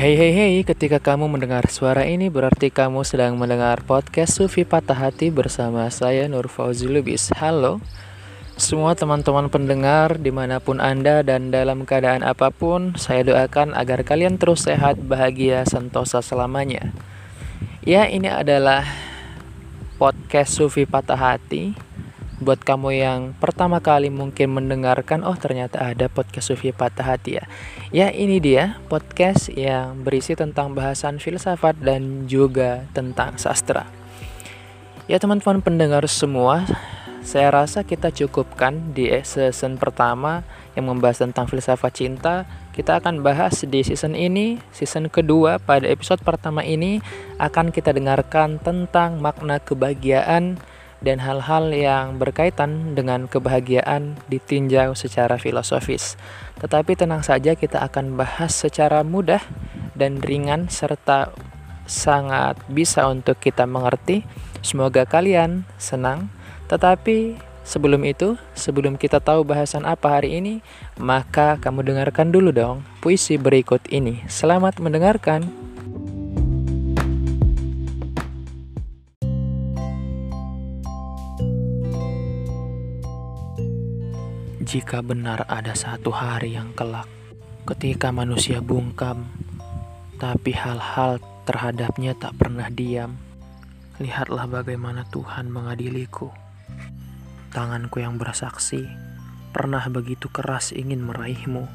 Hei hei hei, ketika kamu mendengar suara ini berarti kamu sedang mendengar podcast Sufi Patah Hati bersama saya Nur Fauzi Lubis. Halo, semua teman-teman pendengar di mana pun Anda dan dalam keadaan apa pun, saya doakan agar kalian terus sehat, bahagia, sentosa selamanya. Ya, ini adalah podcast Sufi Patah Hati buat kamu yang pertama kali mungkin mendengarkan oh ternyata ada podcast Sufi Patah Hati ya. Ya ini dia podcast yang berisi tentang bahasan filsafat dan juga tentang sastra. Ya teman-teman pendengar semua saya rasa kita cukupkan di season pertama yang membahas tentang filsafat cinta. Kita akan bahas di season ini season kedua pada episode pertama ini akan kita dengarkan tentang makna kebahagiaan dan hal-hal yang berkaitan dengan kebahagiaan ditinjau secara filosofis. Tetapi tenang saja kita akan bahas secara mudah dan ringan serta sangat bisa untuk kita mengerti. Semoga kalian senang. Tetapi sebelum itu, sebelum kita tahu bahasan apa hari ini, maka kamu dengarkan dulu dong puisi berikut ini. Selamat mendengarkan. Jika benar ada satu hari yang kelak, ketika manusia bungkam, tapi hal-hal terhadapnya tak pernah diam, lihatlah bagaimana Tuhan mengadiliku. Tanganku yang bersaksi pernah begitu keras ingin meraihmu.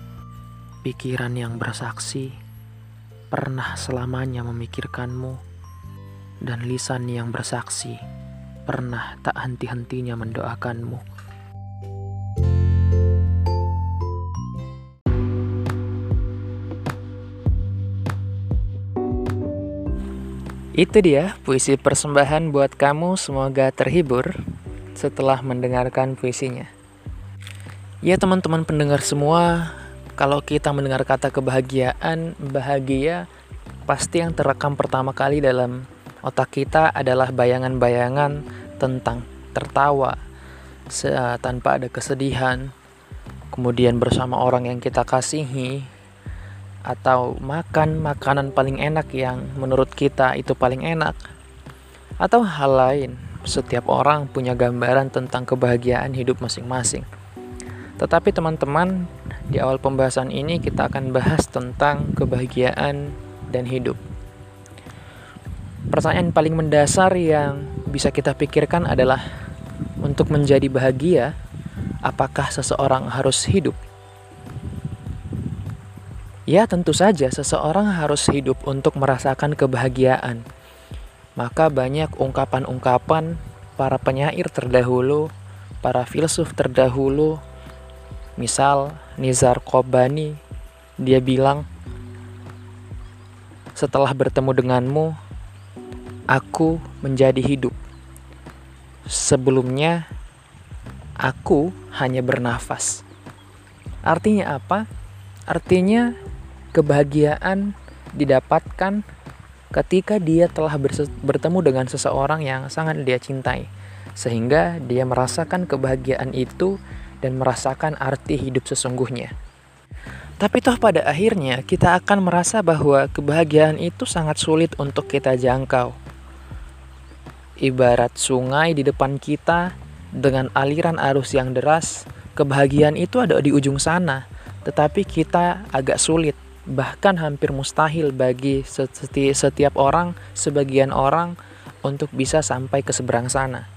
Pikiran yang bersaksi pernah selamanya memikirkanmu, dan lisan yang bersaksi pernah tak henti-hentinya mendoakanmu. Itu dia puisi persembahan buat kamu. Semoga terhibur setelah mendengarkan puisinya. Ya, teman-teman pendengar semua, kalau kita mendengar kata kebahagiaan, bahagia pasti yang terekam pertama kali dalam otak kita adalah bayangan-bayangan tentang tertawa tanpa ada kesedihan, kemudian bersama orang yang kita kasihi, atau makan makanan paling enak yang menurut kita itu paling enak. Atau hal lain setiap orang punya gambaran tentang kebahagiaan hidup masing-masing. Tetapi teman-teman di awal pembahasan ini kita akan bahas tentang kebahagiaan dan hidup. Pertanyaan paling mendasar yang bisa kita pikirkan adalah untuk menjadi bahagia apakah seseorang harus hidup Ya, tentu saja seseorang harus hidup untuk merasakan kebahagiaan. Maka banyak ungkapan-ungkapan para penyair terdahulu, para filsuf terdahulu. Misal Nizar Kobani, dia bilang, "Setelah bertemu denganmu, aku menjadi hidup. Sebelumnya, aku hanya bernafas." Artinya apa? Artinya Kebahagiaan didapatkan ketika dia telah bertemu dengan seseorang yang sangat dia cintai, sehingga dia merasakan kebahagiaan itu dan merasakan arti hidup sesungguhnya. Tapi toh pada akhirnya kita akan merasa bahwa kebahagiaan itu sangat sulit untuk kita jangkau. Ibarat sungai di depan kita dengan aliran arus yang deras, kebahagiaan itu ada di ujung sana, tetapi kita agak sulit bahkan hampir mustahil bagi setiap orang, sebagian orang untuk bisa sampai ke seberang sana.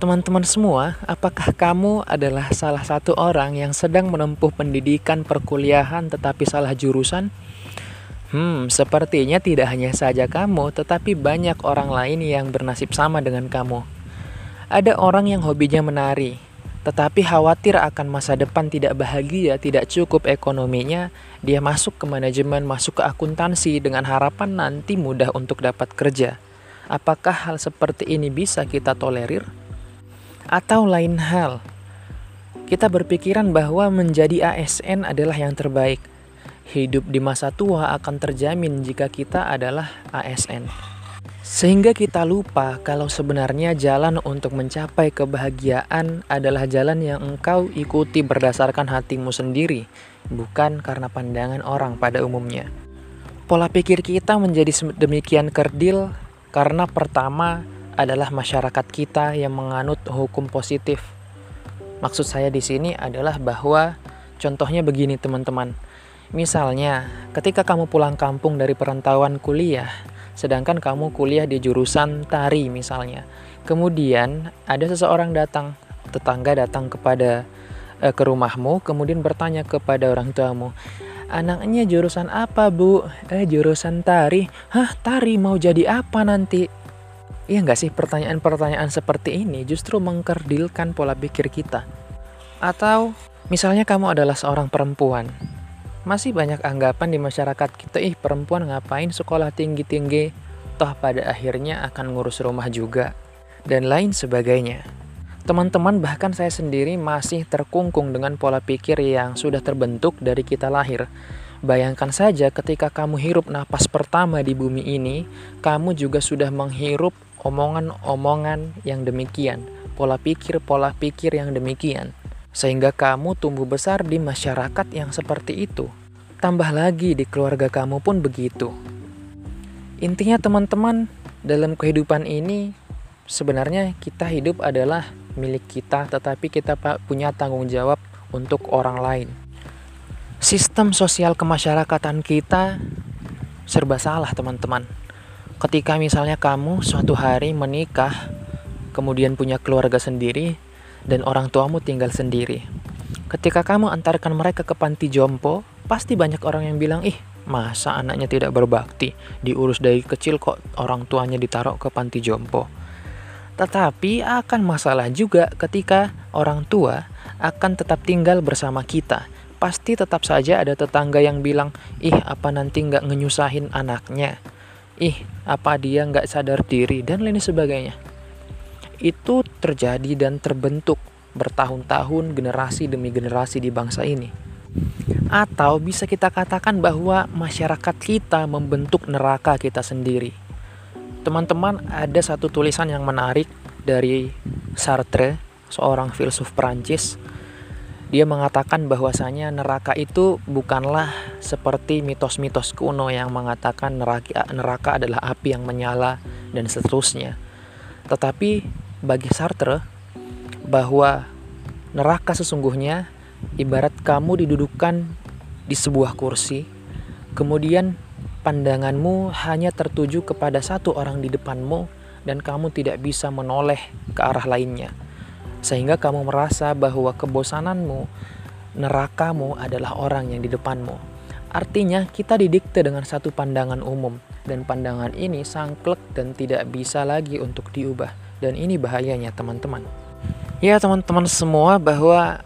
Teman-teman semua, apakah kamu adalah salah satu orang yang sedang menempuh pendidikan perkuliahan tetapi salah jurusan? Hmm, sepertinya tidak hanya saja kamu, tetapi banyak orang lain yang bernasib sama dengan kamu. Ada orang yang hobinya menari, tetapi khawatir akan masa depan tidak bahagia, tidak cukup ekonominya, dia masuk ke manajemen, masuk ke akuntansi dengan harapan nanti mudah untuk dapat kerja. Apakah hal seperti ini bisa kita tolerir? Atau lain hal, kita berpikiran bahwa menjadi ASN adalah yang terbaik. Hidup di masa tua akan terjamin jika kita adalah ASN. Sehingga kita lupa kalau sebenarnya jalan untuk mencapai kebahagiaan adalah jalan yang engkau ikuti berdasarkan hatimu sendiri, bukan karena pandangan orang pada umumnya. Pola pikir kita menjadi demikian kerdil karena pertama adalah masyarakat kita yang menganut hukum positif. Maksud saya di sini adalah bahwa contohnya begini teman-teman. Misalnya, ketika kamu pulang kampung dari perantauan kuliah, sedangkan kamu kuliah di jurusan tari misalnya. Kemudian ada seseorang datang, tetangga datang kepada eh, ke rumahmu, kemudian bertanya kepada orang tuamu, anaknya jurusan apa bu? Eh jurusan tari. Hah tari mau jadi apa nanti? Iya nggak sih pertanyaan-pertanyaan seperti ini justru mengkerdilkan pola pikir kita. Atau misalnya kamu adalah seorang perempuan. Masih banyak anggapan di masyarakat kita, ih perempuan ngapain sekolah tinggi-tinggi, toh pada akhirnya akan ngurus rumah juga, dan lain sebagainya. Teman-teman bahkan saya sendiri masih terkungkung dengan pola pikir yang sudah terbentuk dari kita lahir. Bayangkan saja ketika kamu hirup napas pertama di bumi ini, kamu juga sudah menghirup omongan-omongan yang demikian, pola pikir-pola pikir yang demikian, sehingga kamu tumbuh besar di masyarakat yang seperti itu. Tambah lagi di keluarga kamu pun begitu. Intinya teman-teman, dalam kehidupan ini sebenarnya kita hidup adalah milik kita, tetapi kita punya tanggung jawab untuk orang lain. Sistem sosial kemasyarakatan kita serba salah, teman-teman ketika misalnya kamu suatu hari menikah, kemudian punya keluarga sendiri, dan orang tuamu tinggal sendiri. Ketika kamu antarkan mereka ke panti jompo, pasti banyak orang yang bilang, ih masa anaknya tidak berbakti, diurus dari kecil kok orang tuanya ditaruh ke panti jompo. Tetapi akan masalah juga ketika orang tua akan tetap tinggal bersama kita. Pasti tetap saja ada tetangga yang bilang, ih apa nanti nggak ngenyusahin anaknya ih apa dia nggak sadar diri dan lain sebagainya itu terjadi dan terbentuk bertahun-tahun generasi demi generasi di bangsa ini. Atau bisa kita katakan bahwa masyarakat kita membentuk neraka kita sendiri. Teman-teman ada satu tulisan yang menarik dari Sartre seorang filsuf Prancis dia mengatakan bahwasanya neraka itu bukanlah seperti mitos-mitos kuno yang mengatakan neraka, neraka adalah api yang menyala dan seterusnya. Tetapi bagi Sartre bahwa neraka sesungguhnya ibarat kamu didudukan di sebuah kursi, kemudian pandanganmu hanya tertuju kepada satu orang di depanmu dan kamu tidak bisa menoleh ke arah lainnya sehingga kamu merasa bahwa kebosananmu, nerakamu adalah orang yang di depanmu. Artinya, kita didikte dengan satu pandangan umum, dan pandangan ini sangklek dan tidak bisa lagi untuk diubah. Dan ini bahayanya, teman-teman. Ya, teman-teman semua, bahwa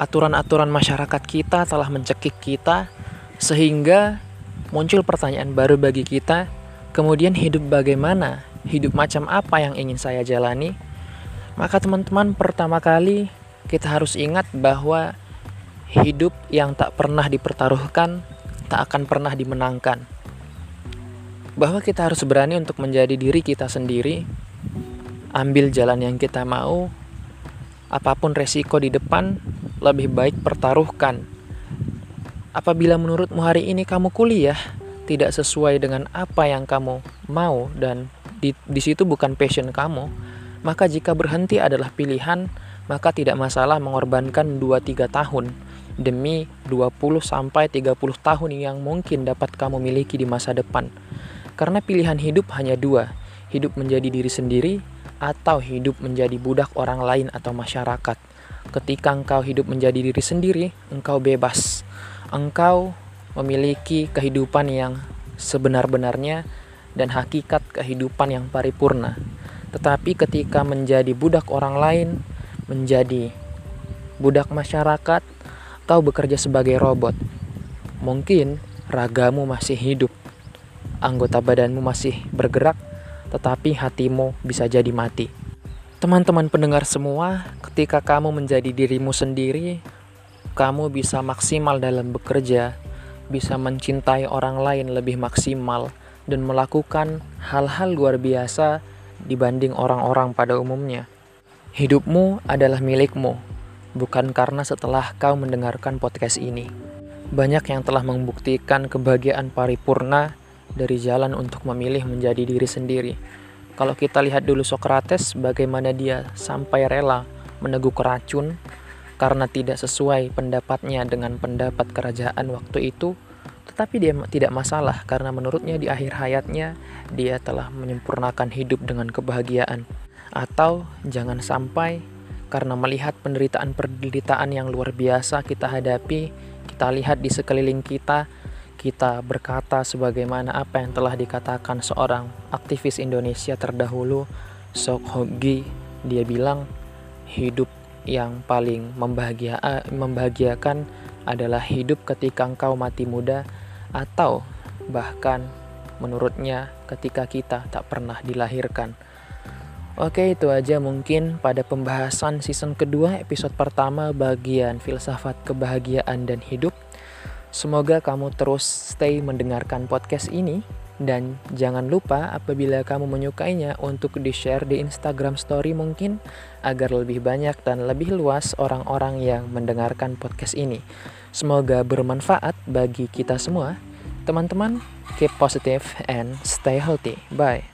aturan-aturan masyarakat kita telah mencekik kita, sehingga muncul pertanyaan baru bagi kita. Kemudian, hidup bagaimana? Hidup macam apa yang ingin saya jalani? Maka teman-teman pertama kali kita harus ingat bahwa hidup yang tak pernah dipertaruhkan tak akan pernah dimenangkan. Bahwa kita harus berani untuk menjadi diri kita sendiri, ambil jalan yang kita mau, apa pun resiko di depan, lebih baik pertaruhkan. Apabila menurutmu hari ini kamu kuliah tidak sesuai dengan apa yang kamu mau dan di, di situ bukan passion kamu, maka jika berhenti adalah pilihan, maka tidak masalah mengorbankan 2-3 tahun demi 20 sampai 30 tahun yang mungkin dapat kamu miliki di masa depan. Karena pilihan hidup hanya dua, hidup menjadi diri sendiri atau hidup menjadi budak orang lain atau masyarakat. Ketika engkau hidup menjadi diri sendiri, engkau bebas. Engkau memiliki kehidupan yang sebenar-benarnya dan hakikat kehidupan yang paripurna. Tetapi ketika menjadi budak orang lain, menjadi budak masyarakat, kau bekerja sebagai robot. Mungkin ragamu masih hidup, anggota badanmu masih bergerak, tetapi hatimu bisa jadi mati. Teman-teman pendengar semua, ketika kamu menjadi dirimu sendiri, kamu bisa maksimal dalam bekerja, bisa mencintai orang lain lebih maksimal, dan melakukan hal-hal luar biasa dibanding orang-orang pada umumnya. Hidupmu adalah milikmu, bukan karena setelah kau mendengarkan podcast ini. Banyak yang telah membuktikan kebahagiaan paripurna dari jalan untuk memilih menjadi diri sendiri. Kalau kita lihat dulu Socrates, bagaimana dia sampai rela meneguk racun karena tidak sesuai pendapatnya dengan pendapat kerajaan waktu itu, tetapi dia tidak masalah karena menurutnya di akhir hayatnya dia telah menyempurnakan hidup dengan kebahagiaan. Atau jangan sampai karena melihat penderitaan-penderitaan yang luar biasa kita hadapi, kita lihat di sekeliling kita, kita berkata sebagaimana apa yang telah dikatakan seorang aktivis Indonesia terdahulu, Sok Hogi, dia bilang hidup yang paling membahagia, membahagiakan adalah hidup ketika engkau mati muda atau bahkan menurutnya ketika kita tak pernah dilahirkan. Oke, itu aja mungkin pada pembahasan season kedua episode pertama bagian filsafat kebahagiaan dan hidup. Semoga kamu terus stay mendengarkan podcast ini dan jangan lupa apabila kamu menyukainya untuk di-share di Instagram story mungkin agar lebih banyak dan lebih luas orang-orang yang mendengarkan podcast ini. Semoga bermanfaat bagi kita semua. Teman-teman, keep positive and stay healthy. Bye.